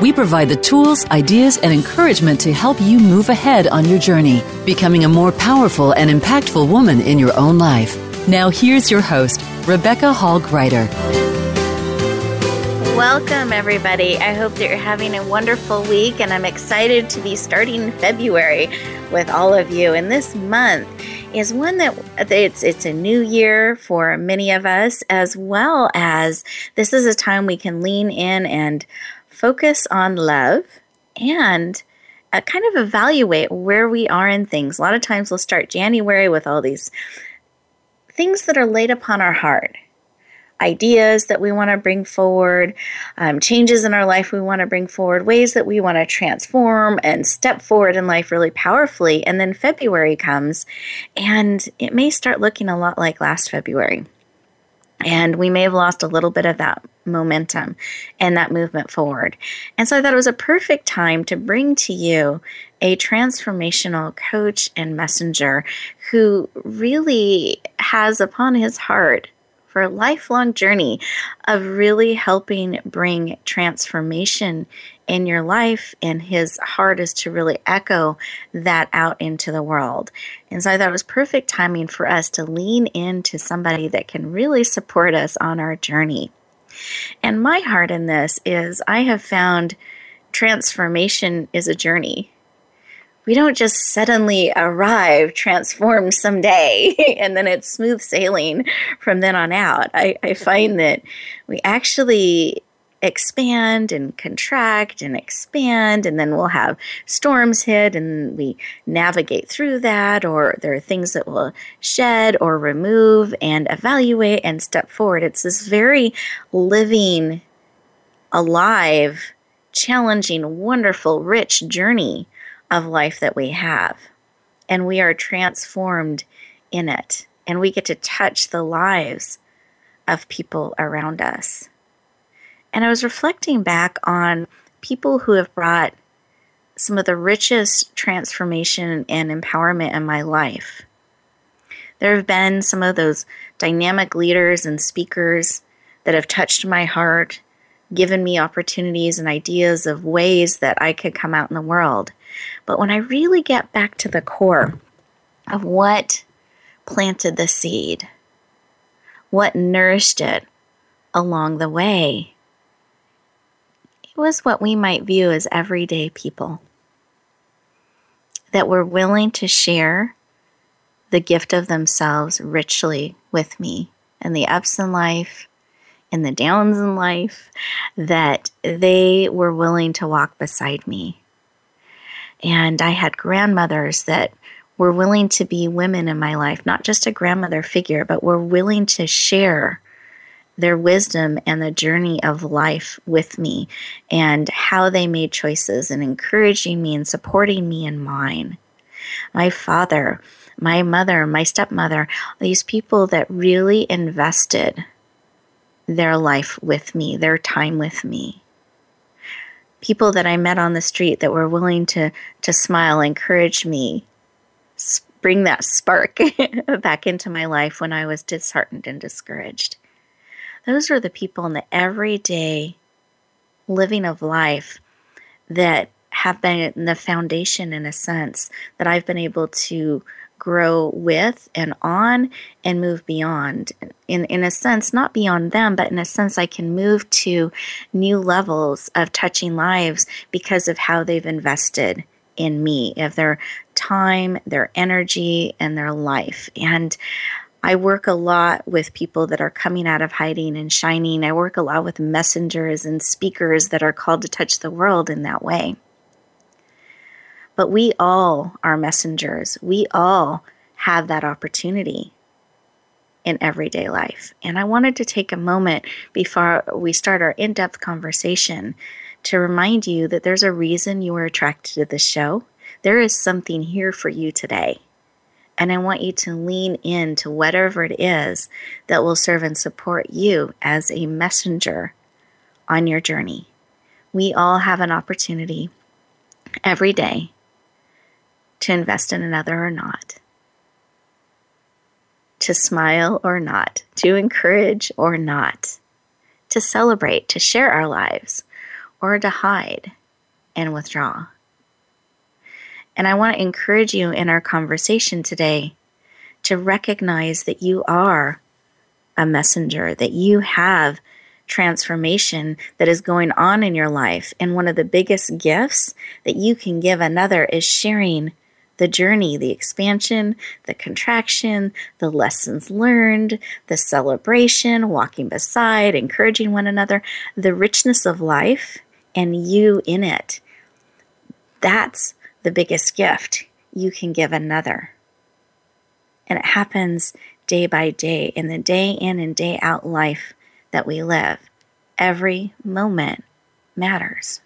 we provide the tools, ideas, and encouragement to help you move ahead on your journey, becoming a more powerful and impactful woman in your own life. Now, here's your host, Rebecca Hall Gruyter. Welcome, everybody. I hope that you're having a wonderful week, and I'm excited to be starting February with all of you. And this month is one that it's it's a new year for many of us, as well as this is a time we can lean in and focus on love and uh, kind of evaluate where we are in things. A lot of times we'll start January with all these things that are laid upon our heart ideas that we want to bring forward, um, changes in our life we want to bring forward, ways that we want to transform and step forward in life really powerfully. And then February comes, and it may start looking a lot like last February. And we may have lost a little bit of that momentum and that movement forward. And so I thought it was a perfect time to bring to you a transformational coach and messenger who really has upon his heart for a lifelong journey of really helping bring transformation in your life. And his heart is to really echo that out into the world. And so I thought it was perfect timing for us to lean into somebody that can really support us on our journey. And my heart in this is I have found transformation is a journey. We don't just suddenly arrive transformed someday and then it's smooth sailing from then on out. I, I find that we actually expand and contract and expand and then we'll have storms hit and we navigate through that or there are things that we'll shed or remove and evaluate and step forward. It's this very living alive challenging wonderful rich journey of life that we have. And we are transformed in it. And we get to touch the lives of people around us and I was reflecting back on people who have brought some of the richest transformation and empowerment in my life. There have been some of those dynamic leaders and speakers that have touched my heart, given me opportunities and ideas of ways that I could come out in the world. But when I really get back to the core of what planted the seed, what nourished it along the way, was what we might view as everyday people that were willing to share the gift of themselves richly with me and the ups in life and the downs in life, that they were willing to walk beside me. And I had grandmothers that were willing to be women in my life, not just a grandmother figure, but were willing to share their wisdom and the journey of life with me and how they made choices and encouraging me and supporting me and mine. My father, my mother, my stepmother, these people that really invested their life with me, their time with me. People that I met on the street that were willing to, to smile, encourage me, bring that spark back into my life when I was disheartened and discouraged. Those are the people in the everyday living of life that have been the foundation, in a sense, that I've been able to grow with and on and move beyond. In, in a sense, not beyond them, but in a sense, I can move to new levels of touching lives because of how they've invested in me, of their time, their energy, and their life. And I work a lot with people that are coming out of hiding and shining. I work a lot with messengers and speakers that are called to touch the world in that way. But we all are messengers. We all have that opportunity in everyday life. And I wanted to take a moment before we start our in depth conversation to remind you that there's a reason you were attracted to the show. There is something here for you today. And I want you to lean into whatever it is that will serve and support you as a messenger on your journey. We all have an opportunity every day to invest in another or not, to smile or not, to encourage or not, to celebrate, to share our lives, or to hide and withdraw. And I want to encourage you in our conversation today to recognize that you are a messenger, that you have transformation that is going on in your life. And one of the biggest gifts that you can give another is sharing the journey, the expansion, the contraction, the lessons learned, the celebration, walking beside, encouraging one another, the richness of life, and you in it. That's the biggest gift you can give another. And it happens day by day in the day in and day out life that we live. Every moment matters.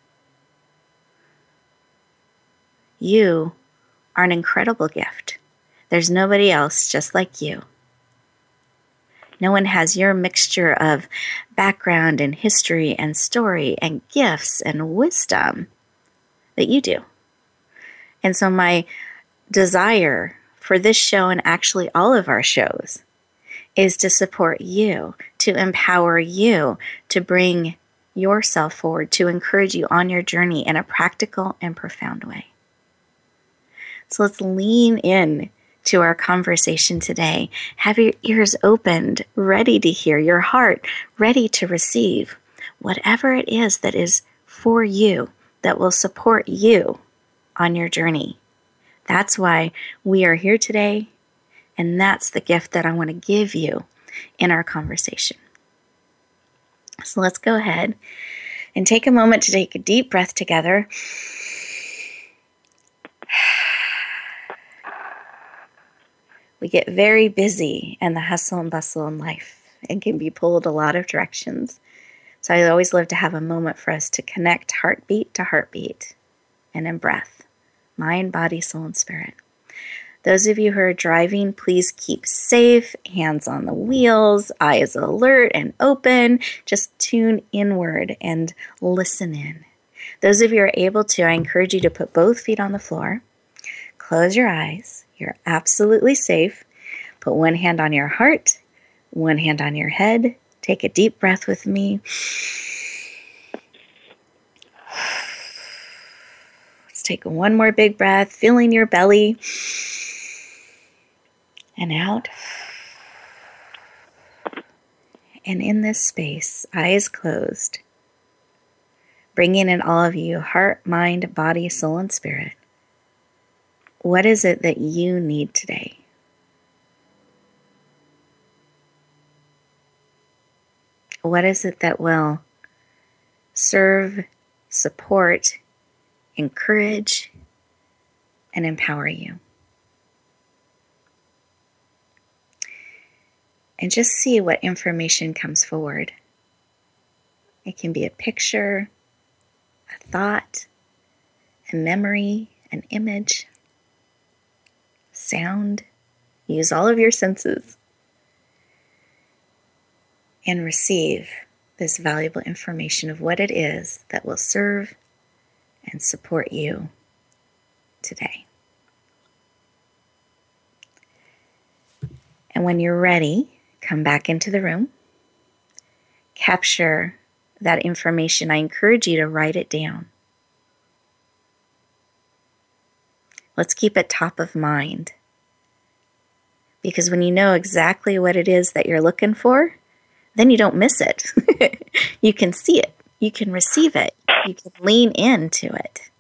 You are an incredible gift. There's nobody else just like you. No one has your mixture of background and history and story and gifts and wisdom that you do. And so, my desire for this show and actually all of our shows is to support you, to empower you, to bring yourself forward, to encourage you on your journey in a practical and profound way. So let's lean in to our conversation today. Have your ears opened, ready to hear, your heart ready to receive whatever it is that is for you, that will support you on your journey. That's why we are here today, and that's the gift that I want to give you in our conversation. So let's go ahead and take a moment to take a deep breath together. We get very busy in the hustle and bustle in life and can be pulled a lot of directions. So I always love to have a moment for us to connect heartbeat to heartbeat and in breath mind, body, soul, and spirit. Those of you who are driving, please keep safe, hands on the wheels, eyes alert and open. Just tune inward and listen in. Those of you who are able to, I encourage you to put both feet on the floor, close your eyes. You're absolutely safe. Put one hand on your heart, one hand on your head. Take a deep breath with me. Take one more big breath, filling your belly and out. And in this space, eyes closed, bringing in all of you heart, mind, body, soul, and spirit. What is it that you need today? What is it that will serve, support, encourage, and empower you. And just see what information comes forward. It can be a picture, a thought, a memory, an image, sound. Use all of your senses and receive this valuable information of what it is that will serve and support you today. And when you're ready, come back into the room, capture that information. I encourage you to write it down. Let's keep it top of mind. Because when you know exactly what it is that you're looking for, then you don't miss it. you can see it, you can receive it, you can lean into it.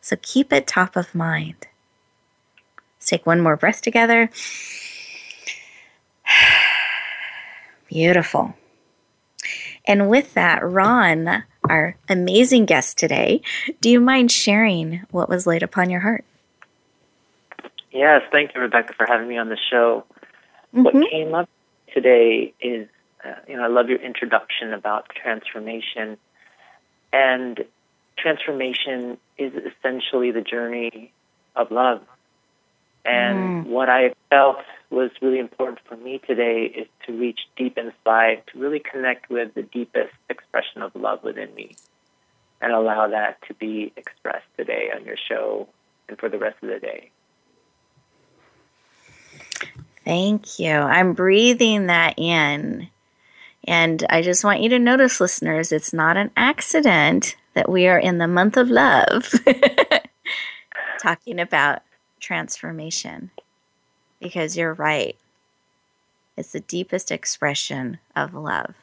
So keep it top of mind. Let's take one more breath together. Beautiful. And with that, Ron, our amazing guest today, do you mind sharing what was laid upon your heart? Yes, thank you, Rebecca, for having me on the show. Mm-hmm. What came up today is, uh, you know, I love your introduction about transformation. And transformation is essentially the journey of love. And mm. what I felt was really important for me today is to reach deep inside, to really connect with the deepest expression of love within me, and allow that to be expressed today on your show and for the rest of the day. Thank you. I'm breathing that in. And I just want you to notice, listeners, it's not an accident that we are in the month of love talking about transformation because you're right. It's the deepest expression of love.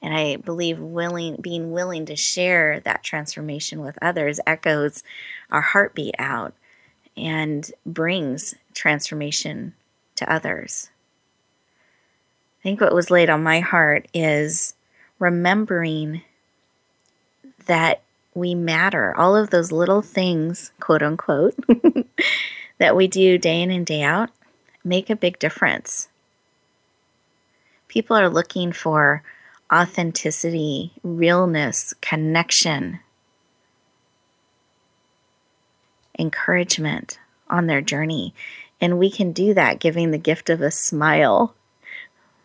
And I believe willing being willing to share that transformation with others echoes our heartbeat out and brings transformation to others. I think what was laid on my heart is remembering that we matter. All of those little things, quote unquote, that we do day in and day out make a big difference. People are looking for authenticity, realness, connection, encouragement on their journey. And we can do that giving the gift of a smile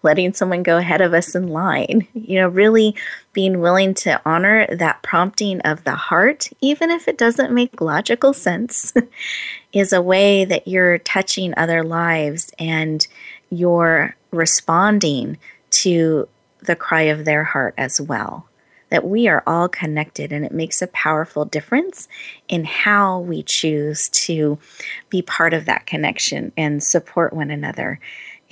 letting someone go ahead of us in line. You know, really being willing to honor that prompting of the heart, even if it doesn't make logical sense, is a way that you're touching other lives and you're responding to the cry of their heart as well. That we are all connected, and it makes a powerful difference in how we choose to be part of that connection and support one another.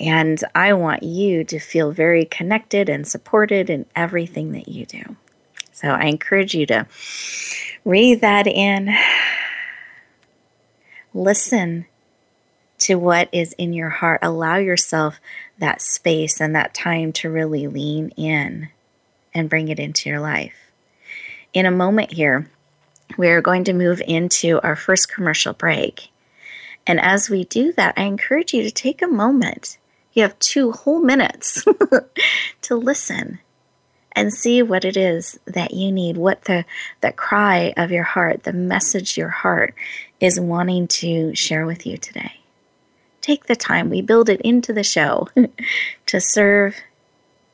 And I want you to feel very connected and supported in everything that you do. So I encourage you to breathe that in. Listen to what is in your heart. Allow yourself that space and that time to really lean in and bring it into your life. In a moment here, we're going to move into our first commercial break. And as we do that, I encourage you to take a moment you have two whole minutes to listen and see what it is that you need, what the, the cry of your heart, the message your heart is wanting to share with you today. Take the time, we build it into the show to serve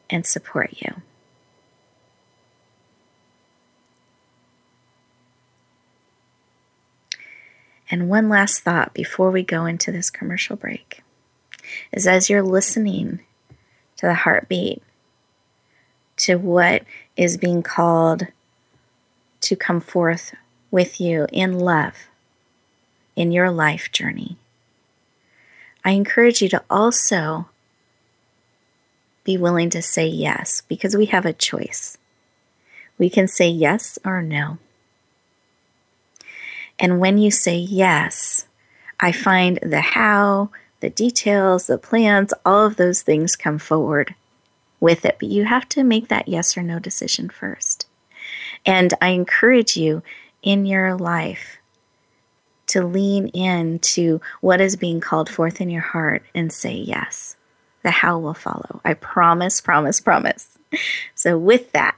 and support you. And one last thought before we go into this commercial break is as you're listening to the heartbeat, to what is being called to come forth with you in love in your life journey. I encourage you to also be willing to say yes because we have a choice. We can say yes or no. And when you say yes, I find the how the details, the plans, all of those things come forward with it. But you have to make that yes or no decision first. And I encourage you in your life to lean into what is being called forth in your heart and say yes. The how will follow. I promise, promise, promise. So, with that,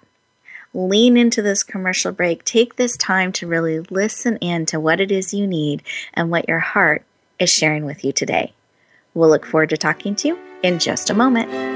lean into this commercial break. Take this time to really listen in to what it is you need and what your heart is sharing with you today. We'll look forward to talking to you in just a moment.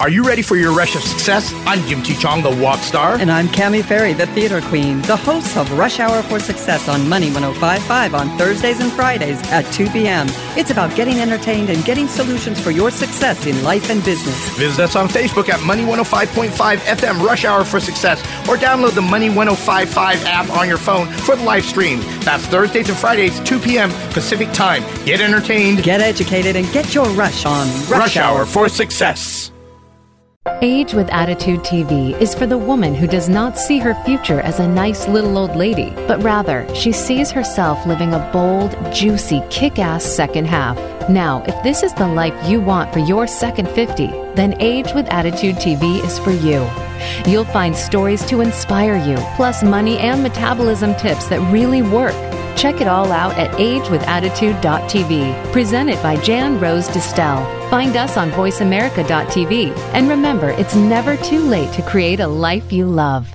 Are you ready for your rush of success? I'm Jim T. Chong, the walk star. And I'm Cami Ferry, the theater queen, the host of Rush Hour for Success on Money 1055 on Thursdays and Fridays at 2 p.m. It's about getting entertained and getting solutions for your success in life and business. Visit us on Facebook at Money 105.5 FM Rush Hour for Success or download the Money 1055 app on your phone for the live stream. That's Thursdays and Fridays, 2 p.m. Pacific Time. Get entertained, get educated, and get your rush on Rush, rush Hour for Success. Age with Attitude TV is for the woman who does not see her future as a nice little old lady, but rather she sees herself living a bold, juicy, kick ass second half. Now, if this is the life you want for your second 50, then Age with Attitude TV is for you. You'll find stories to inspire you, plus money and metabolism tips that really work. Check it all out at agewithattitude.tv, presented by Jan Rose Distel. Find us on voiceamerica.tv. And remember, it's never too late to create a life you love.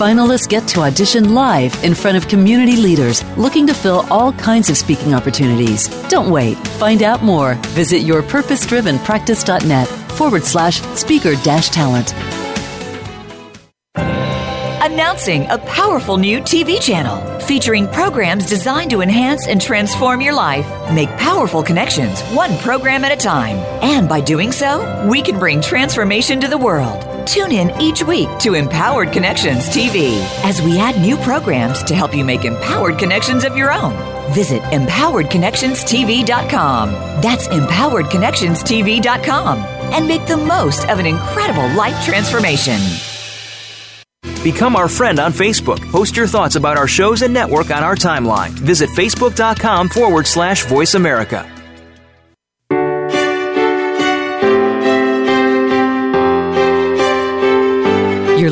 Finalists get to audition live in front of community leaders looking to fill all kinds of speaking opportunities. Don't wait. Find out more. Visit yourpurposedrivenpractice.net forward slash speaker dash talent. Announcing a powerful new TV channel featuring programs designed to enhance and transform your life. Make powerful connections, one program at a time. And by doing so, we can bring transformation to the world. Tune in each week to Empowered Connections TV as we add new programs to help you make empowered connections of your own. Visit empoweredconnectionstv.com. That's empoweredconnectionstv.com and make the most of an incredible life transformation. Become our friend on Facebook. Post your thoughts about our shows and network on our timeline. Visit facebook.com forward slash voice America.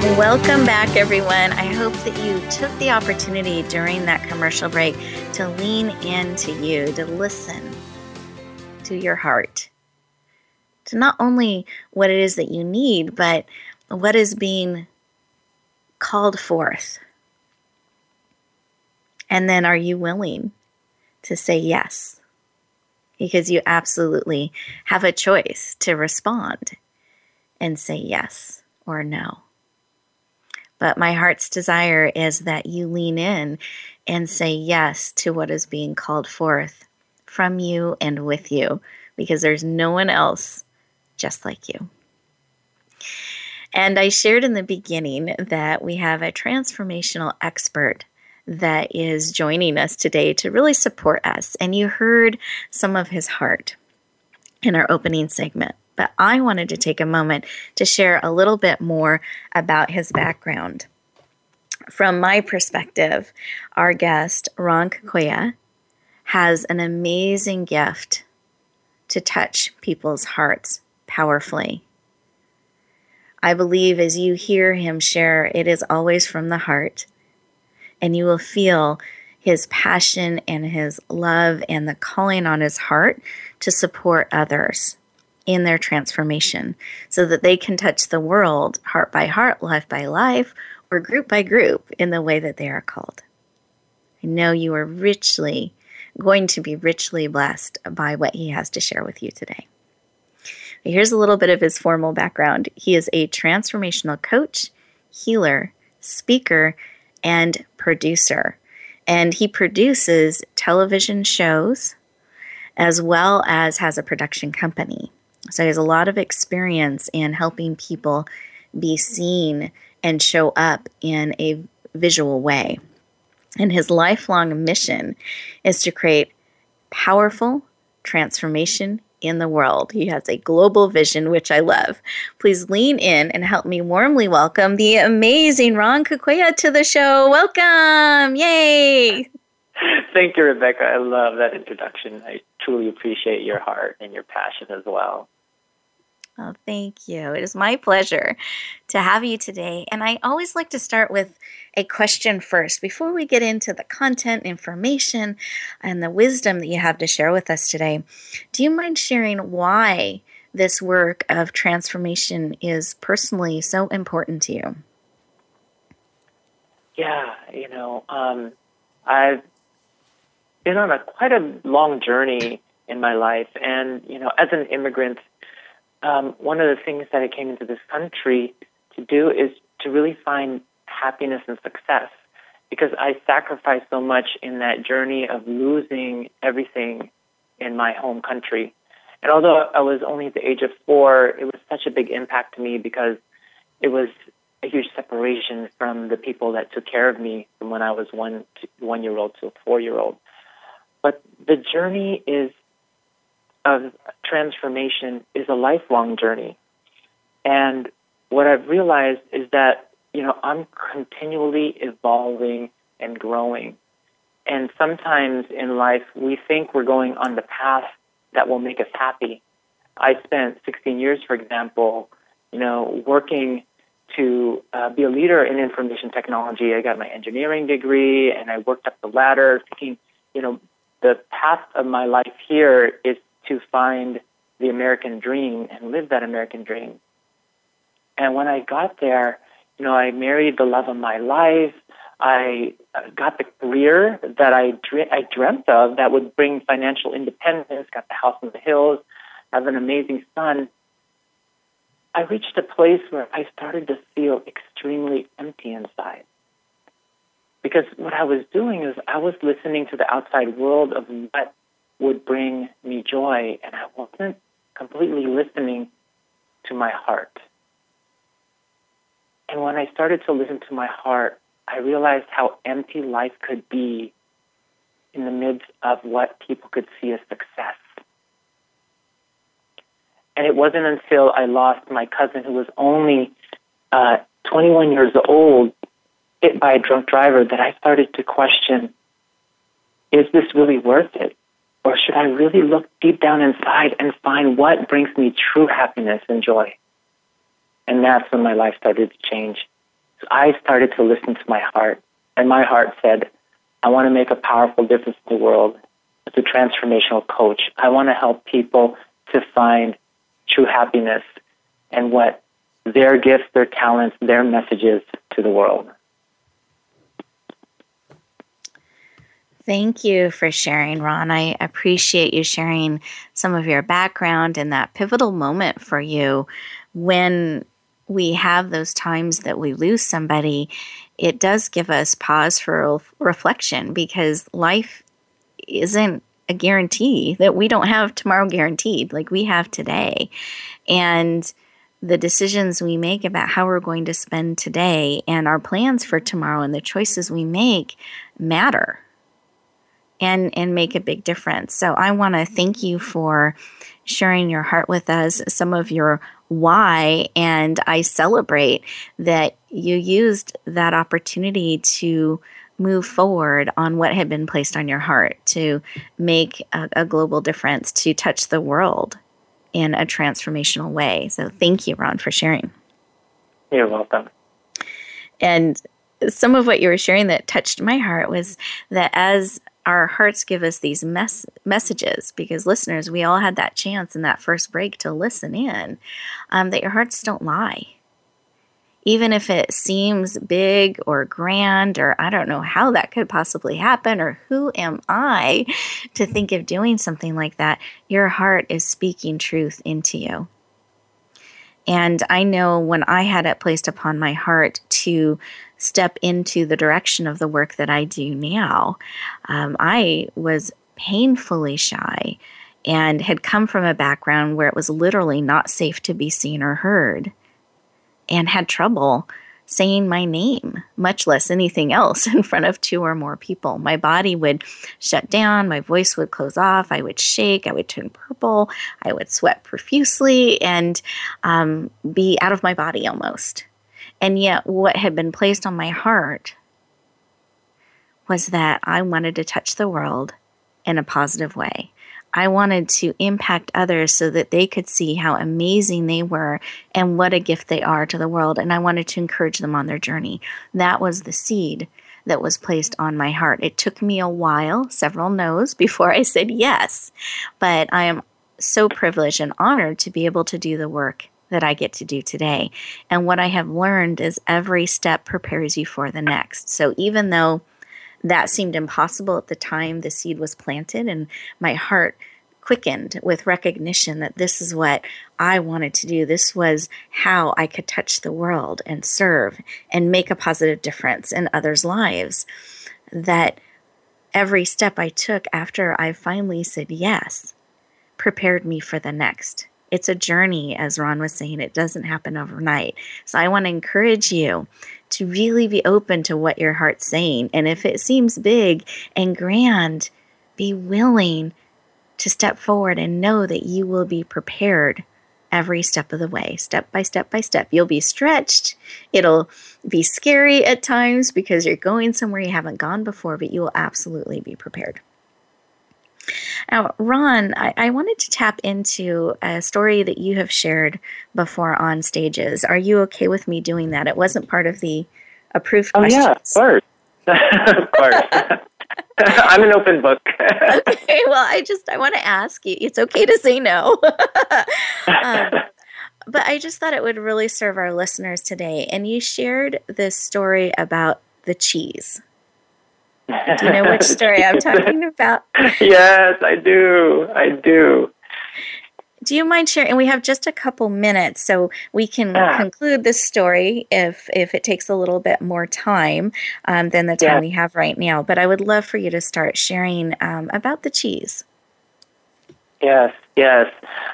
Welcome back, everyone. I hope that you took the opportunity during that commercial break to lean into you, to listen to your heart, to not only what it is that you need, but what is being called forth? And then are you willing to say yes? Because you absolutely have a choice to respond and say yes or no. But my heart's desire is that you lean in and say yes to what is being called forth from you and with you, because there's no one else just like you. And I shared in the beginning that we have a transformational expert that is joining us today to really support us. And you heard some of his heart in our opening segment. But I wanted to take a moment to share a little bit more about his background. From my perspective, our guest, Ron Coquia, has an amazing gift to touch people's hearts powerfully. I believe as you hear him share, it is always from the heart. And you will feel his passion and his love and the calling on his heart to support others in their transformation so that they can touch the world heart by heart, life by life, or group by group in the way that they are called. I know you are richly going to be richly blessed by what he has to share with you today. Here's a little bit of his formal background. He is a transformational coach, healer, speaker, and producer. And he produces television shows as well as has a production company. So he has a lot of experience in helping people be seen and show up in a visual way. And his lifelong mission is to create powerful, transformation in the world. He has a global vision, which I love. Please lean in and help me warmly welcome the amazing Ron Coquia to the show. Welcome! Yay! Thank you, Rebecca. I love that introduction. I truly appreciate your heart and your passion as well. Oh, thank you. It is my pleasure to have you today. And I always like to start with a question first before we get into the content, information, and the wisdom that you have to share with us today. Do you mind sharing why this work of transformation is personally so important to you? Yeah, you know, um, I've been on a quite a long journey in my life, and you know, as an immigrant, um, one of the things that I came into this country to do is to really find happiness and success because I sacrificed so much in that journey of losing everything in my home country. And although I was only at the age of four, it was such a big impact to me because it was a huge separation from the people that took care of me from when I was one to, one year old to a four year old. But the journey is of transformation is a lifelong journey. And what I've realized is that, you know, I'm continually evolving and growing. And sometimes in life, we think we're going on the path that will make us happy. I spent 16 years, for example, you know, working to uh, be a leader in information technology. I got my engineering degree and I worked up the ladder thinking, you know, the path of my life here is to find the American dream and live that American dream. And when I got there, you know, I married the love of my life. I got the career that I, I dreamt of that would bring financial independence, got the house in the hills, have an amazing son. I reached a place where I started to feel extremely empty inside. Because what I was doing is I was listening to the outside world of what would bring me joy, and I wasn't completely listening to my heart. And when I started to listen to my heart, I realized how empty life could be in the midst of what people could see as success. And it wasn't until I lost my cousin, who was only uh, 21 years old, hit by a drunk driver, that I started to question is this really worth it? Or should I really look deep down inside and find what brings me true happiness and joy? And that's when my life started to change. So I started to listen to my heart, and my heart said, I want to make a powerful difference in the world as a transformational coach. I want to help people to find true happiness and what their gifts, their talents, their messages to the world. Thank you for sharing, Ron. I appreciate you sharing some of your background and that pivotal moment for you when we have those times that we lose somebody. It does give us pause for reflection because life isn't a guarantee that we don't have tomorrow guaranteed like we have today. And the decisions we make about how we're going to spend today and our plans for tomorrow and the choices we make matter and and make a big difference. So I want to thank you for sharing your heart with us, some of your why, and I celebrate that you used that opportunity to move forward on what had been placed on your heart to make a, a global difference, to touch the world in a transformational way. So thank you, Ron, for sharing. You're welcome. And some of what you were sharing that touched my heart was that as our hearts give us these mess- messages because listeners, we all had that chance in that first break to listen in um, that your hearts don't lie. Even if it seems big or grand, or I don't know how that could possibly happen, or who am I to think of doing something like that, your heart is speaking truth into you. And I know when I had it placed upon my heart to step into the direction of the work that I do now, um, I was painfully shy and had come from a background where it was literally not safe to be seen or heard and had trouble saying my name, much less anything else, in front of two or more people. My body would shut down, my voice would close off, I would shake, I would turn purple, I would sweat profusely, and um, be out of my body almost. And yet, what had been placed on my heart was that I wanted to touch the world in a positive way. I wanted to impact others so that they could see how amazing they were and what a gift they are to the world. And I wanted to encourage them on their journey. That was the seed that was placed on my heart. It took me a while, several no's, before I said yes. But I am so privileged and honored to be able to do the work that I get to do today. And what I have learned is every step prepares you for the next. So even though that seemed impossible at the time the seed was planted, and my heart quickened with recognition that this is what I wanted to do. This was how I could touch the world and serve and make a positive difference in others' lives. That every step I took after I finally said yes prepared me for the next. It's a journey, as Ron was saying, it doesn't happen overnight. So I want to encourage you to really be open to what your heart's saying. And if it seems big and grand, be willing to step forward and know that you will be prepared every step of the way, step by step by step. You'll be stretched. It'll be scary at times because you're going somewhere you haven't gone before, but you will absolutely be prepared. Now, Ron, I, I, wanted to tap into a story that you have shared before on stages. Are you okay with me doing that? It wasn't part of the approved oh, questions. yeah, of course. of course. I'm an open book. okay, well, I just I want to ask you. It's okay to say no. um, but I just thought it would really serve our listeners today. And you shared this story about the cheese. Do you know which story I'm talking about? yes, I do. I do. Do you mind sharing? And we have just a couple minutes, so we can ah. conclude this story if if it takes a little bit more time um, than the time yeah. we have right now. But I would love for you to start sharing um, about the cheese. Yes, yes,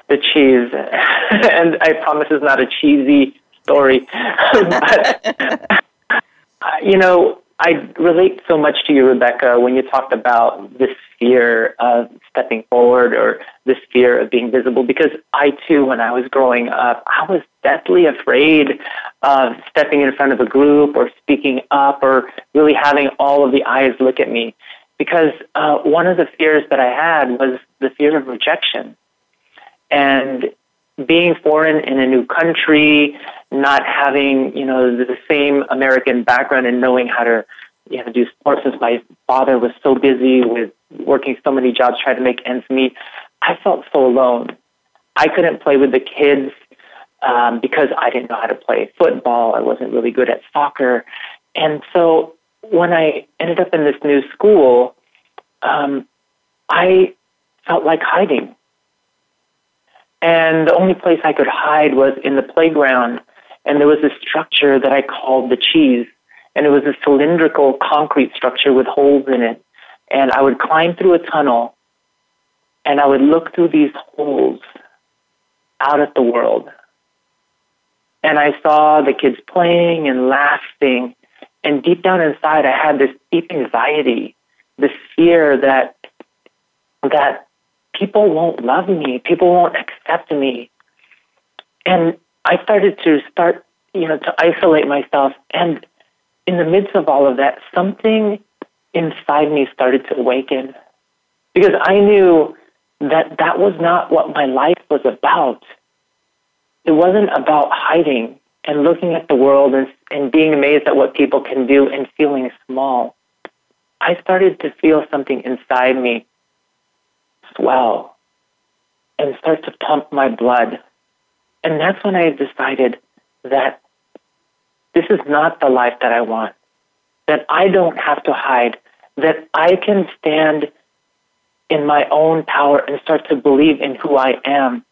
the cheese, and I promise it's not a cheesy story, but you know I relate so much to you, Rebecca, when you talked about this fear of stepping forward or this fear of being visible. Because I too, when I was growing up, I was deathly afraid of stepping in front of a group or speaking up or really having all of the eyes look at me. Because uh, one of the fears that I had was the fear of rejection. And being foreign in a new country, not having you know the same American background and knowing how to you know do sports since my father was so busy with working so many jobs trying to make ends meet, I felt so alone. I couldn't play with the kids um, because I didn't know how to play football. I wasn't really good at soccer, and so when I ended up in this new school, um, I felt like hiding. And the only place I could hide was in the playground. And there was a structure that I called the cheese. And it was a cylindrical concrete structure with holes in it. And I would climb through a tunnel and I would look through these holes out at the world. And I saw the kids playing and laughing. And deep down inside, I had this deep anxiety, this fear that, that people won't love me, people won't accept me. And I started to start, you know, to isolate myself. And in the midst of all of that, something inside me started to awaken because I knew that that was not what my life was about. It wasn't about hiding and looking at the world and, and being amazed at what people can do and feeling small. I started to feel something inside me swell and start to pump my blood. And that's when I decided that this is not the life that I want, that I don't have to hide, that I can stand in my own power and start to believe in who I am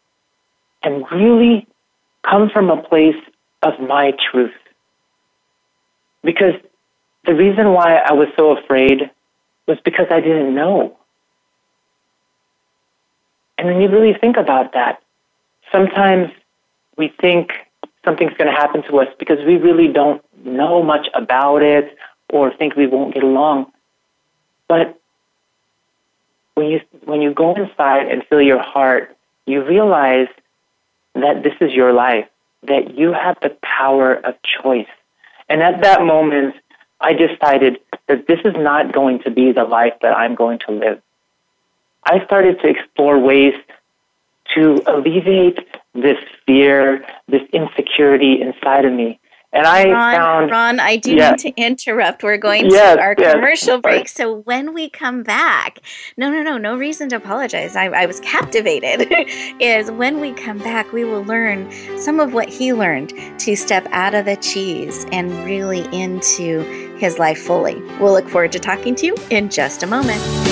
and really come from a place of my truth. Because the reason why I was so afraid was because I didn't know. And when you really think about that, sometimes we think something's going to happen to us because we really don't know much about it or think we won't get along. But when you when you go inside and feel your heart, you realize that this is your life, that you have the power of choice. And at that moment, I decided that this is not going to be the life that I'm going to live. I started to explore ways to alleviate this fear, this insecurity inside of me. And I Ron, found Ron, I do yeah. need to interrupt. We're going Yes, to our yes, commercial break. So when we come back, no, no, no, no reason to apologize. I, I was captivated. is when we come back, we will learn some of what he learned to step out of the cheese and really into his life fully. We'll look forward to talking to you in just a moment.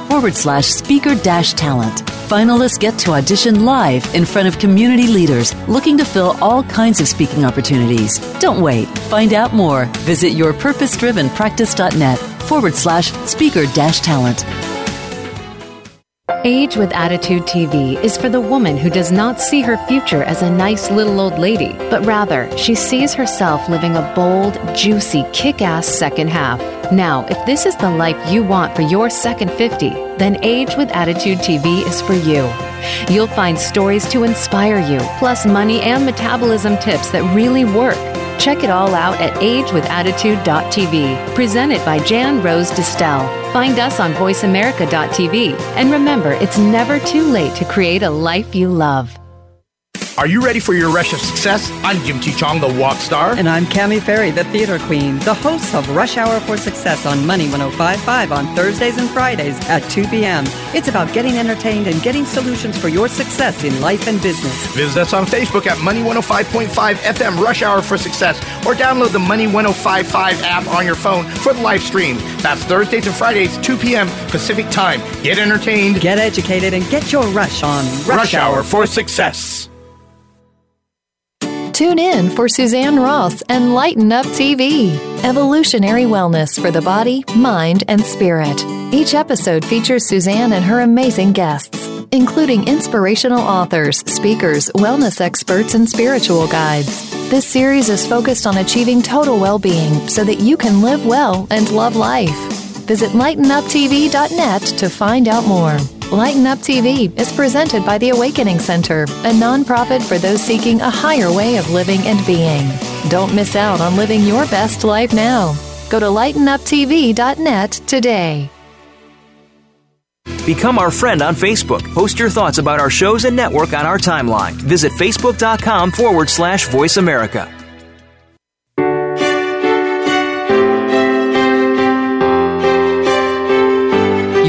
forward slash speaker dash talent. Finalists get to audition live in front of community leaders looking to fill all kinds of speaking opportunities. Don't wait. Find out more. Visit yourpurposedrivenpractice.net forward slash speaker dash talent. Age with Attitude TV is for the woman who does not see her future as a nice little old lady, but rather she sees herself living a bold, juicy, kick ass second half. Now, if this is the life you want for your second 50, then Age with Attitude TV is for you. You'll find stories to inspire you, plus money and metabolism tips that really work. Check it all out at agewithattitude.tv, presented by Jan Rose Distel. Find us on voiceamerica.tv. And remember, it's never too late to create a life you love. Are you ready for your rush of success? I'm Jim T. Chong, the walk star. And I'm Cami Ferry, the theater queen, the host of Rush Hour for Success on Money 1055 on Thursdays and Fridays at 2 p.m. It's about getting entertained and getting solutions for your success in life and business. Visit us on Facebook at Money 105.5 FM Rush Hour for Success or download the Money 1055 app on your phone for the live stream. That's Thursdays and Fridays, 2 p.m. Pacific Time. Get entertained, Get educated, and get your rush on Rush Hour for Success. Tune in for Suzanne Ross and Lighten Up TV, evolutionary wellness for the body, mind, and spirit. Each episode features Suzanne and her amazing guests, including inspirational authors, speakers, wellness experts, and spiritual guides. This series is focused on achieving total well being so that you can live well and love life. Visit lightenuptv.net to find out more. Lighten Up TV is presented by the Awakening Center, a nonprofit for those seeking a higher way of living and being. Don't miss out on living your best life now. Go to lightenuptv.net today. Become our friend on Facebook. Post your thoughts about our shows and network on our timeline. Visit facebook.com forward slash voice America.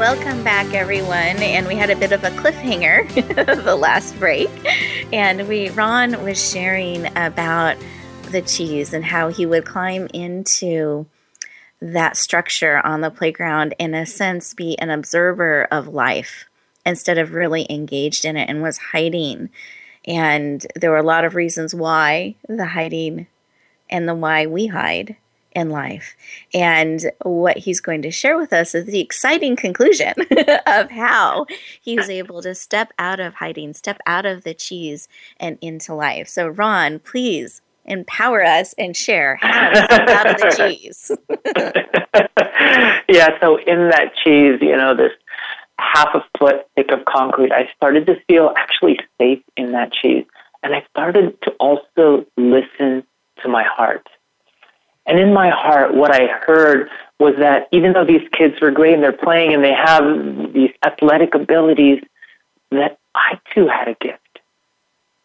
Welcome back, everyone. And we had a bit of a cliffhanger the last break. And we Ron was sharing about the cheese and how he would climb into that structure on the playground, in a sense, be an observer of life instead of really engaged in it and was hiding. And there were a lot of reasons why the hiding and the why we hide in life. And what he's going to share with us is the exciting conclusion of how he was able to step out of hiding, step out of the cheese and into life. So, Ron, please empower us and share how to step out of the cheese. yeah, so in that cheese, you know, this half a foot thick of concrete, I started to feel actually safe in that cheese. And I started to also listen to my heart. And in my heart, what I heard was that even though these kids were great and they're playing and they have these athletic abilities, that I too had a gift.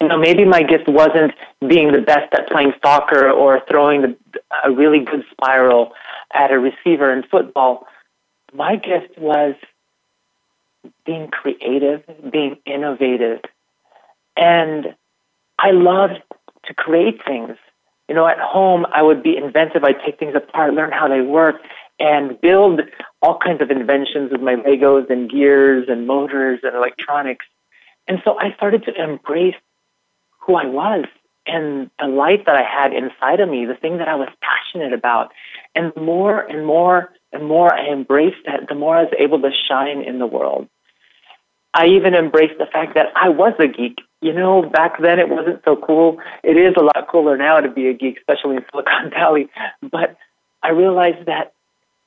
You know, maybe my gift wasn't being the best at playing soccer or throwing the, a really good spiral at a receiver in football. My gift was being creative, being innovative. And I loved to create things. You know, at home, I would be inventive. I'd take things apart, learn how they work, and build all kinds of inventions with my Legos and gears and motors and electronics. And so I started to embrace who I was and the light that I had inside of me, the thing that I was passionate about. And the more and more and more I embraced that, the more I was able to shine in the world. I even embraced the fact that I was a geek. You know, back then it wasn't so cool. It is a lot cooler now to be a geek, especially in Silicon Valley. But I realized that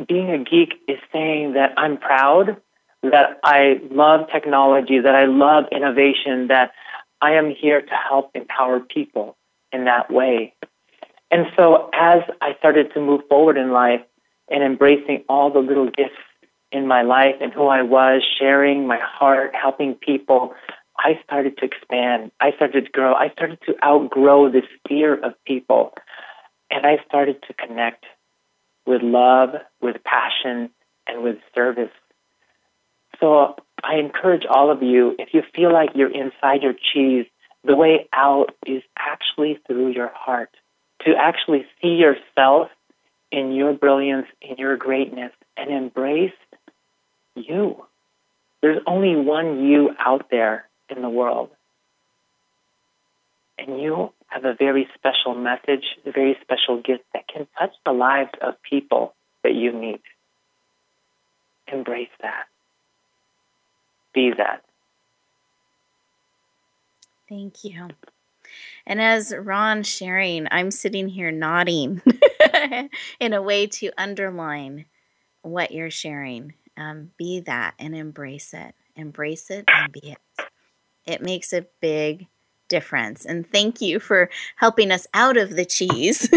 being a geek is saying that I'm proud, that I love technology, that I love innovation, that I am here to help empower people in that way. And so as I started to move forward in life and embracing all the little gifts in my life and who I was, sharing my heart, helping people, I started to expand. I started to grow. I started to outgrow this fear of people. And I started to connect with love, with passion, and with service. So I encourage all of you, if you feel like you're inside your cheese, the way out is actually through your heart. To actually see yourself in your brilliance, in your greatness, and embrace you. There's only one you out there in the world. And you have a very special message, a very special gift that can touch the lives of people that you meet. Embrace that. Be that. Thank you. And as Ron sharing, I'm sitting here nodding in a way to underline what you're sharing um, be that and embrace it. Embrace it and be it. It makes a big difference. And thank you for helping us out of the cheese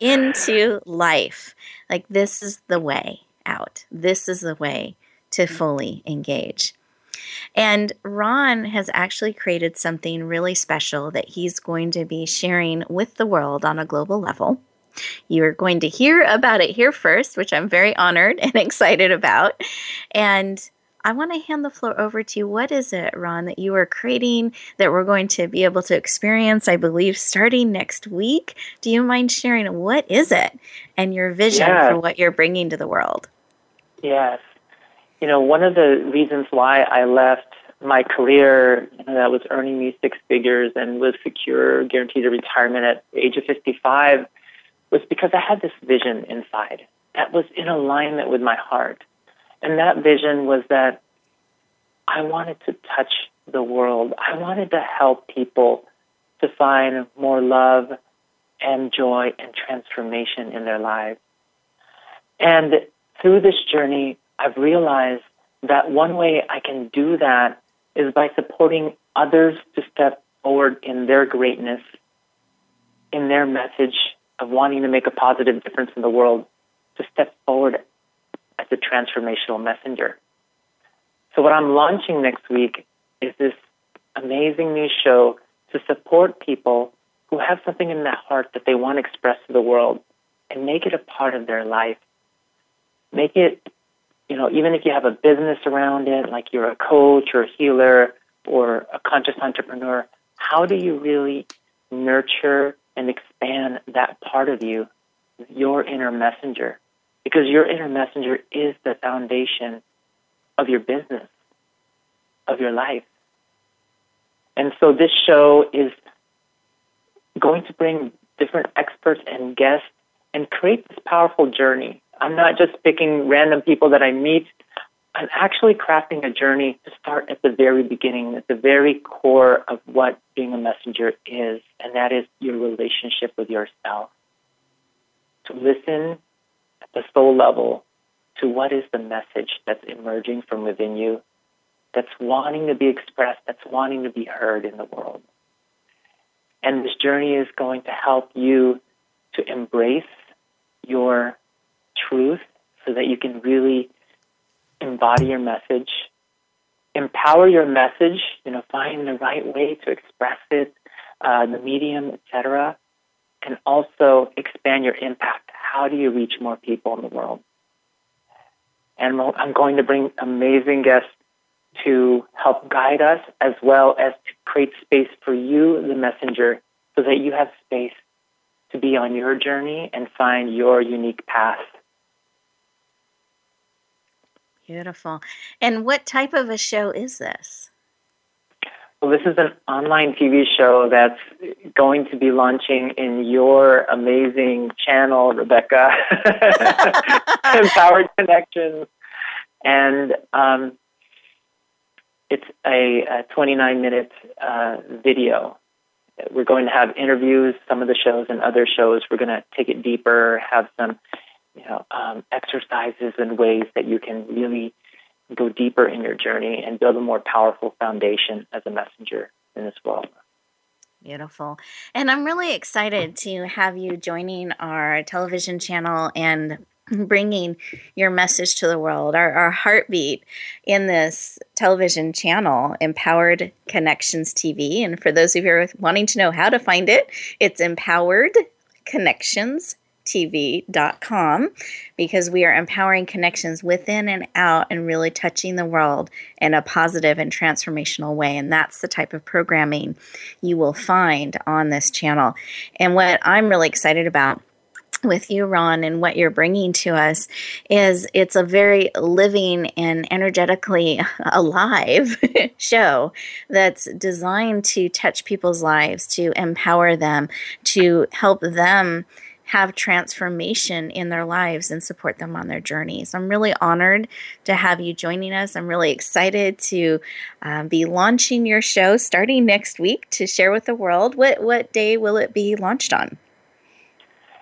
into life. Like, this is the way out. This is the way to fully engage. And Ron has actually created something really special that he's going to be sharing with the world on a global level. You're going to hear about it here first, which I'm very honored and excited about. And I want to hand the floor over to you. What is it, Ron, that you are creating that we're going to be able to experience, I believe, starting next week? Do you mind sharing what is it and your vision yes. for what you're bringing to the world? Yes. You know, one of the reasons why I left my career you know, that was earning me six figures and was secure, guaranteed a retirement at the age of 55 was because I had this vision inside that was in alignment with my heart. And that vision was that I wanted to touch the world. I wanted to help people to find more love and joy and transformation in their lives. And through this journey, I've realized that one way I can do that is by supporting others to step forward in their greatness, in their message, of wanting to make a positive difference in the world to step forward as a transformational messenger. So, what I'm launching next week is this amazing new show to support people who have something in their heart that they want to express to the world and make it a part of their life. Make it, you know, even if you have a business around it, like you're a coach or a healer or a conscious entrepreneur, how do you really nurture and expand that part of you, your inner messenger, because your inner messenger is the foundation of your business, of your life. And so this show is going to bring different experts and guests and create this powerful journey. I'm not just picking random people that I meet I'm actually crafting a journey to start at the very beginning, at the very core of what being a messenger is, and that is your relationship with yourself. To listen the soul level to what is the message that's emerging from within you, that's wanting to be expressed, that's wanting to be heard in the world. And this journey is going to help you to embrace your truth so that you can really embody your message, empower your message, you know, find the right way to express it, uh, the medium, etc., and also expand your impact. How do you reach more people in the world? And I'm going to bring amazing guests to help guide us as well as to create space for you, the messenger, so that you have space to be on your journey and find your unique path. Beautiful. And what type of a show is this? Well, this is an online TV show that's going to be launching in your amazing channel, Rebecca, Empowered Connections. And um, it's a, a 29 minute uh, video. We're going to have interviews, some of the shows and other shows. We're going to take it deeper, have some you know, um, exercises and ways that you can really go deeper in your journey and build a more powerful foundation as a messenger in this world. Beautiful. And I'm really excited to have you joining our television channel and bringing your message to the world. Our, our heartbeat in this television channel, Empowered Connections TV. And for those of you who are wanting to know how to find it, it's Empowered Connections tv.com because we are empowering connections within and out and really touching the world in a positive and transformational way. And that's the type of programming you will find on this channel. And what I'm really excited about with you, Ron, and what you're bringing to us is it's a very living and energetically alive show that's designed to touch people's lives, to empower them, to help them have transformation in their lives and support them on their journeys. I'm really honored to have you joining us. I'm really excited to um, be launching your show starting next week to share with the world. What what day will it be launched on?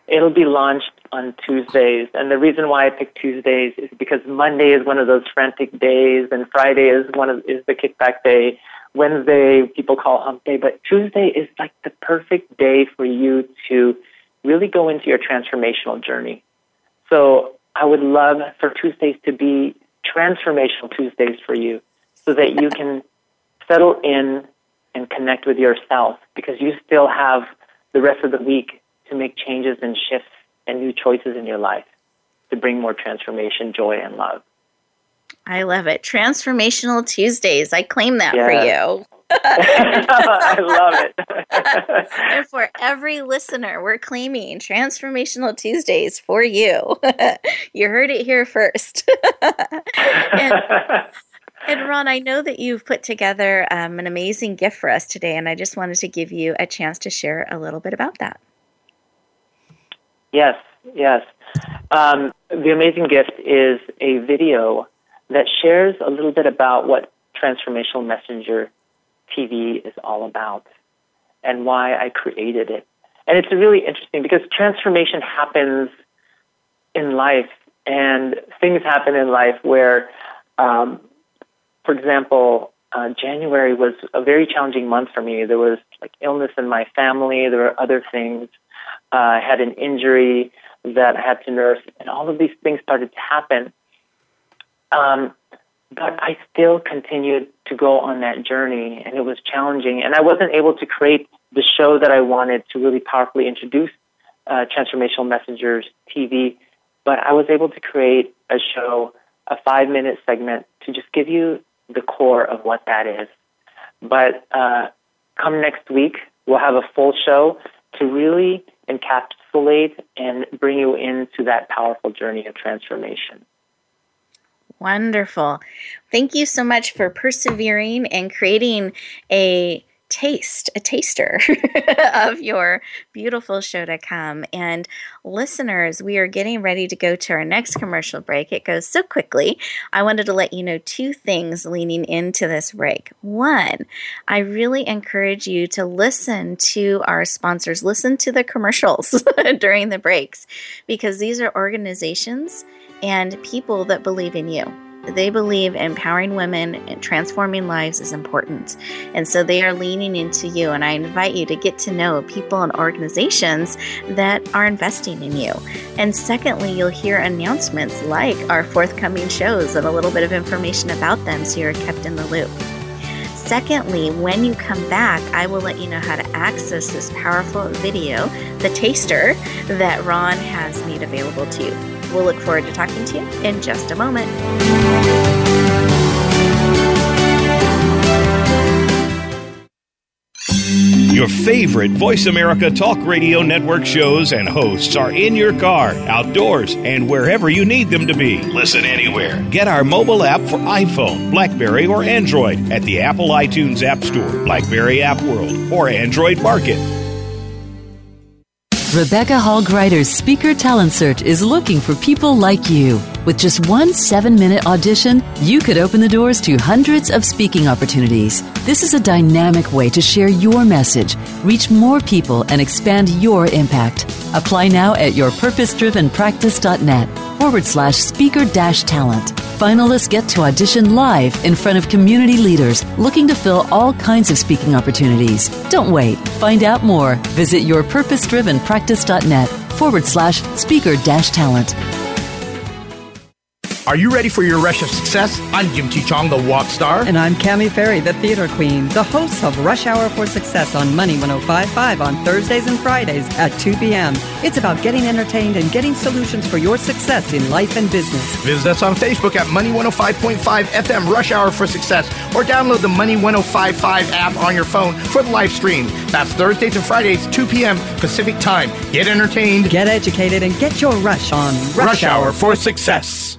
It'll be launched on Tuesdays, and the reason why I picked Tuesdays is because Monday is one of those frantic days, and Friday is one of is the kickback day. Wednesday people call hump day, but Tuesday is like the perfect day for you to really go into your transformational journey. So I would love for Tuesdays to be transformational Tuesdays for you so that you can settle in and connect with yourself because you still have the rest of the week to make changes and shifts and new choices in your life to bring more transformation, joy, and love. I love it. Transformational Tuesdays. I claim that yeah. for you. I love it. and for every listener, we're claiming Transformational Tuesdays for you. you heard it here first. and, and, Ron, I know that you've put together um, an amazing gift for us today, and I just wanted to give you a chance to share a little bit about that. Yes, yes. Um, the amazing gift is a video that shares a little bit about what Transformational Messenger TV is all about and why I created it. And it's really interesting because transformation happens in life, and things happen in life where, um, for example, uh, January was a very challenging month for me. There was like illness in my family. There were other things. Uh, I had an injury that I had to nurse, and all of these things started to happen. Um, but I still continued to go on that journey, and it was challenging. And I wasn't able to create the show that I wanted to really powerfully introduce uh, Transformational Messengers TV, but I was able to create a show, a five minute segment, to just give you the core of what that is. But uh, come next week, we'll have a full show to really encapsulate and bring you into that powerful journey of transformation. Wonderful. Thank you so much for persevering and creating a taste, a taster of your beautiful show to come. And listeners, we are getting ready to go to our next commercial break. It goes so quickly. I wanted to let you know two things leaning into this break. One, I really encourage you to listen to our sponsors, listen to the commercials during the breaks, because these are organizations and people that believe in you they believe empowering women and transforming lives is important. And so they are leaning into you. And I invite you to get to know people and organizations that are investing in you. And secondly, you'll hear announcements like our forthcoming shows and a little bit of information about them so you're kept in the loop. Secondly, when you come back, I will let you know how to access this powerful video, the taster that Ron has made available to you. We'll look forward to talking to you in just a moment. Your favorite Voice America Talk Radio Network shows and hosts are in your car, outdoors, and wherever you need them to be. Listen anywhere. Get our mobile app for iPhone, Blackberry, or Android at the Apple iTunes App Store, Blackberry App World, or Android Market. Rebecca Hall Gruyter's Speaker Talent Search is looking for people like you. With just one seven minute audition, you could open the doors to hundreds of speaking opportunities. This is a dynamic way to share your message, reach more people, and expand your impact. Apply now at yourpurposedrivenpractice.net forward slash speaker dash talent. Finalists get to audition live in front of community leaders looking to fill all kinds of speaking opportunities. Don't wait. Find out more. Visit yourpurposedrivenpractice.net forward slash speaker dash talent. Are you ready for your rush of success? I'm Jim T. Chong, the walk star. And I'm Cami Ferry, the theater queen, the host of Rush Hour for Success on Money 1055 on Thursdays and Fridays at 2 p.m. It's about getting entertained and getting solutions for your success in life and business. Visit us on Facebook at Money 105.5 FM Rush Hour for Success or download the Money 1055 app on your phone for the live stream. That's Thursdays and Fridays, 2 p.m. Pacific Time. Get entertained, get educated, and get your rush on Rush, rush Hour for Success.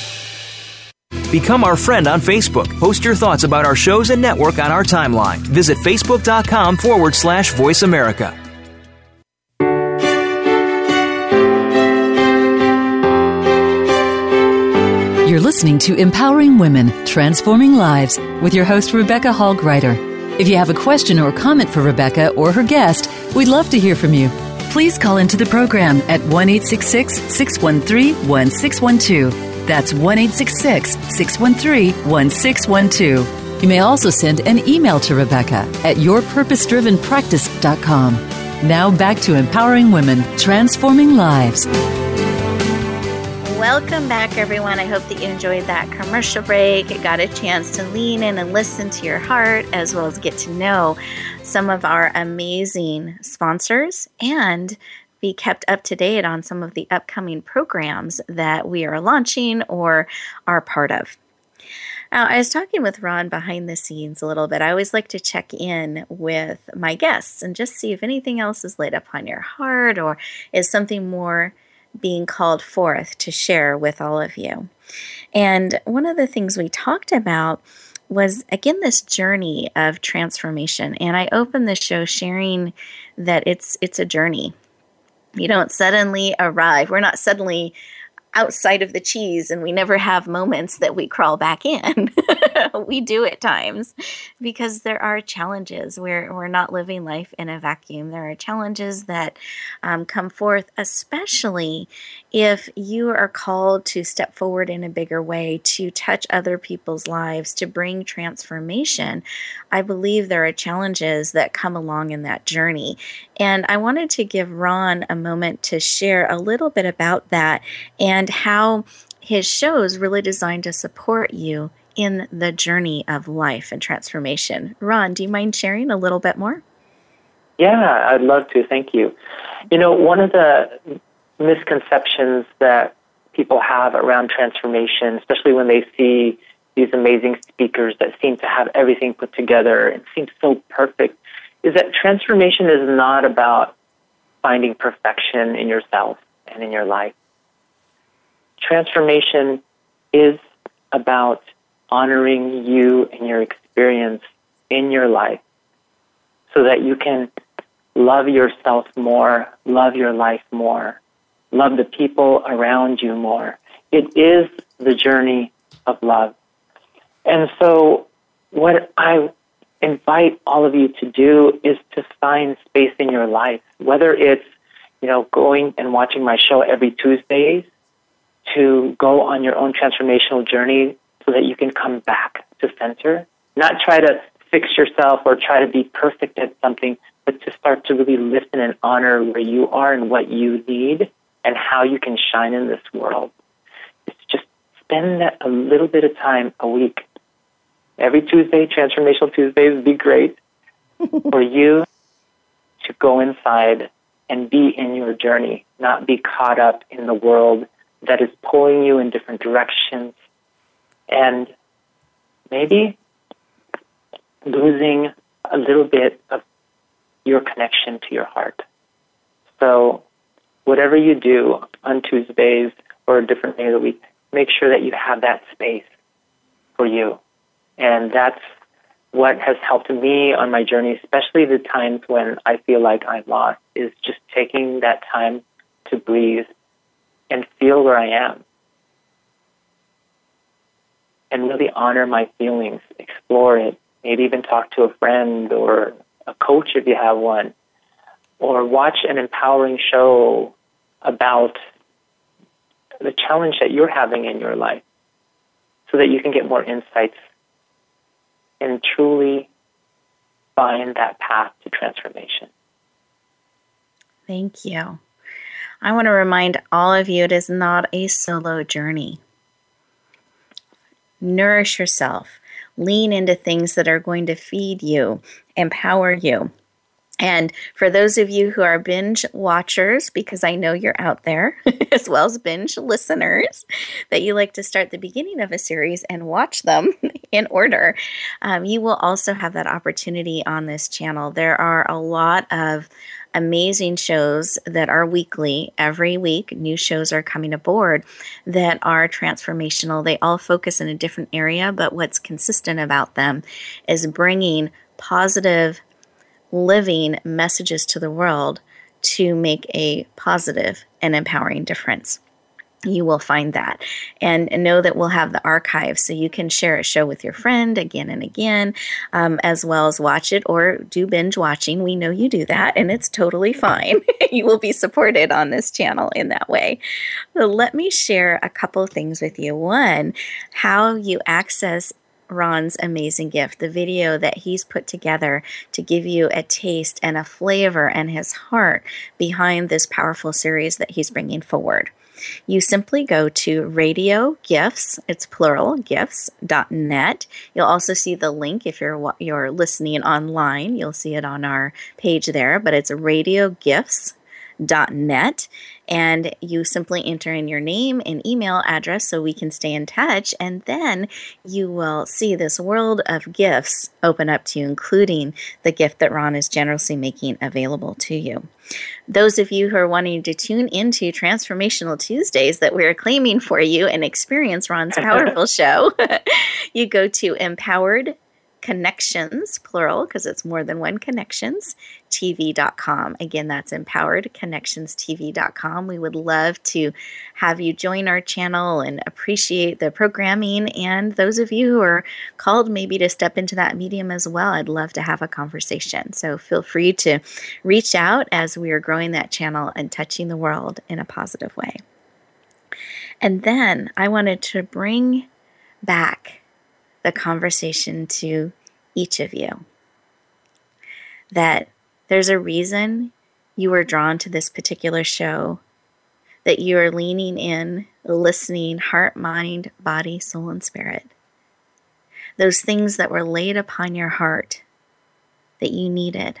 Become our friend on Facebook. Post your thoughts about our shows and network on our timeline. Visit facebook.com forward slash voice America. You're listening to Empowering Women, Transforming Lives with your host, Rebecca Hall Gruyter. If you have a question or comment for Rebecca or her guest, we'd love to hear from you. Please call into the program at 1 613 1612. That's 1 613 1612. You may also send an email to Rebecca at yourpurposedrivenpractice.com. Now back to empowering women, transforming lives. Welcome back, everyone. I hope that you enjoyed that commercial break. It Got a chance to lean in and listen to your heart, as well as get to know some of our amazing sponsors and be kept up to date on some of the upcoming programs that we are launching or are part of. Now, I was talking with Ron behind the scenes a little bit. I always like to check in with my guests and just see if anything else is laid upon your heart or is something more being called forth to share with all of you. And one of the things we talked about was again this journey of transformation and i opened the show sharing that it's it's a journey you don't suddenly arrive. We're not suddenly outside of the cheese and we never have moments that we crawl back in. we do at times because there are challenges. We're, we're not living life in a vacuum. There are challenges that um, come forth, especially if you are called to step forward in a bigger way, to touch other people's lives, to bring transformation. I believe there are challenges that come along in that journey. And I wanted to give Ron a moment to share a little bit about that and how his show is really designed to support you in the journey of life and transformation. Ron, do you mind sharing a little bit more? Yeah, I'd love to. Thank you. You know, one of the misconceptions that people have around transformation, especially when they see these amazing speakers that seem to have everything put together and seem so perfect, is that transformation is not about finding perfection in yourself and in your life. Transformation is about honoring you and your experience in your life so that you can love yourself more, love your life more, love the people around you more. It is the journey of love. And so, what I invite all of you to do is to find space in your life, whether it's, you know, going and watching my show every Tuesdays, to go on your own transformational journey so that you can come back to center, not try to fix yourself or try to be perfect at something, but to start to really listen and honor where you are and what you need and how you can shine in this world. It's just spend that a little bit of time a week. Every Tuesday, Transformational Tuesdays would be great for you to go inside and be in your journey, not be caught up in the world that is pulling you in different directions and maybe losing a little bit of your connection to your heart. So, whatever you do on Tuesdays or a different day of the week, make sure that you have that space for you. And that's what has helped me on my journey, especially the times when I feel like I'm lost, is just taking that time to breathe and feel where I am. And really honor my feelings, explore it, maybe even talk to a friend or a coach if you have one, or watch an empowering show about the challenge that you're having in your life so that you can get more insights and truly find that path to transformation. Thank you. I want to remind all of you it is not a solo journey. Nourish yourself. Lean into things that are going to feed you, empower you. And for those of you who are binge watchers, because I know you're out there, as well as binge listeners, that you like to start the beginning of a series and watch them in order, um, you will also have that opportunity on this channel. There are a lot of amazing shows that are weekly. Every week, new shows are coming aboard that are transformational. They all focus in a different area, but what's consistent about them is bringing positive, living messages to the world to make a positive and empowering difference you will find that. And know that we'll have the archive so you can share a show with your friend again and again, um, as well as watch it or do binge watching. We know you do that, and it's totally fine. you will be supported on this channel in that way. So let me share a couple things with you. One, how you access Ron's amazing gift, the video that he's put together to give you a taste and a flavor and his heart behind this powerful series that he's bringing forward you simply go to radio gifts, it's plural, gifts.net. You'll also see the link if you're you're listening online. You'll see it on our page there, but it's radio gifts net and you simply enter in your name and email address so we can stay in touch and then you will see this world of gifts open up to you including the gift that Ron is generously making available to you. Those of you who are wanting to tune into Transformational Tuesdays that we're claiming for you and experience Ron's powerful show, you go to empowered connections, plural, because it's more than one connections, TV.com. Again, that's empoweredconnectionstv.com. We would love to have you join our channel and appreciate the programming. And those of you who are called maybe to step into that medium as well, I'd love to have a conversation. So feel free to reach out as we are growing that channel and touching the world in a positive way. And then I wanted to bring back the conversation to each of you. That there's a reason you were drawn to this particular show, that you are leaning in, listening, heart, mind, body, soul, and spirit. those things that were laid upon your heart that you needed.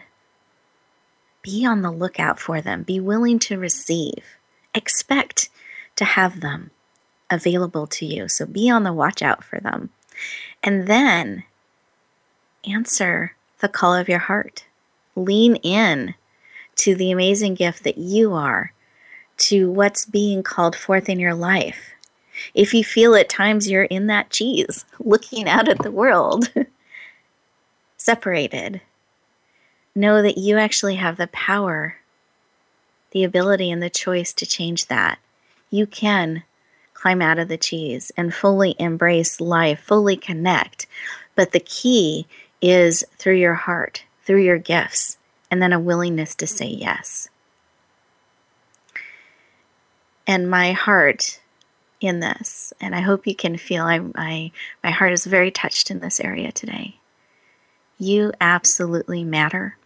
Be on the lookout for them. Be willing to receive. Expect to have them available to you. So be on the watch out for them. And then answer the call of your heart. Lean in to the amazing gift that you are, to what's being called forth in your life. If you feel at times you're in that cheese, looking out at the world, separated, know that you actually have the power, the ability, and the choice to change that. You can climb out of the cheese and fully embrace life, fully connect. But the key is through your heart, through your gifts, and then a willingness to say yes. And my heart in this, and I hope you can feel I, I my heart is very touched in this area today. You absolutely matter.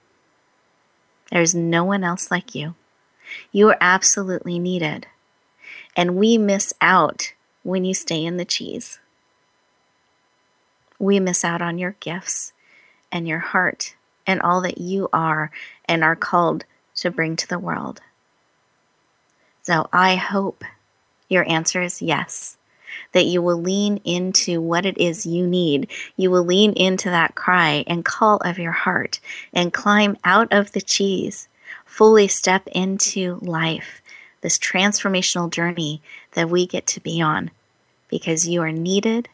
There's no one else like you. You are absolutely needed. And we miss out when you stay in the cheese. We miss out on your gifts and your heart and all that you are and are called to bring to the world. So I hope your answer is yes, that you will lean into what it is you need. You will lean into that cry and call of your heart and climb out of the cheese, fully step into life, this transformational journey that we get to be on because you are needed.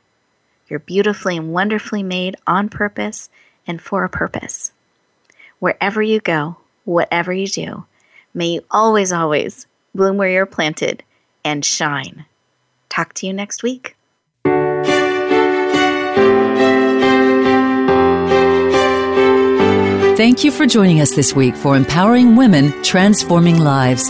You're beautifully and wonderfully made on purpose and for a purpose. Wherever you go, whatever you do, may you always, always bloom where you're planted and shine. Talk to you next week. Thank you for joining us this week for Empowering Women, Transforming Lives.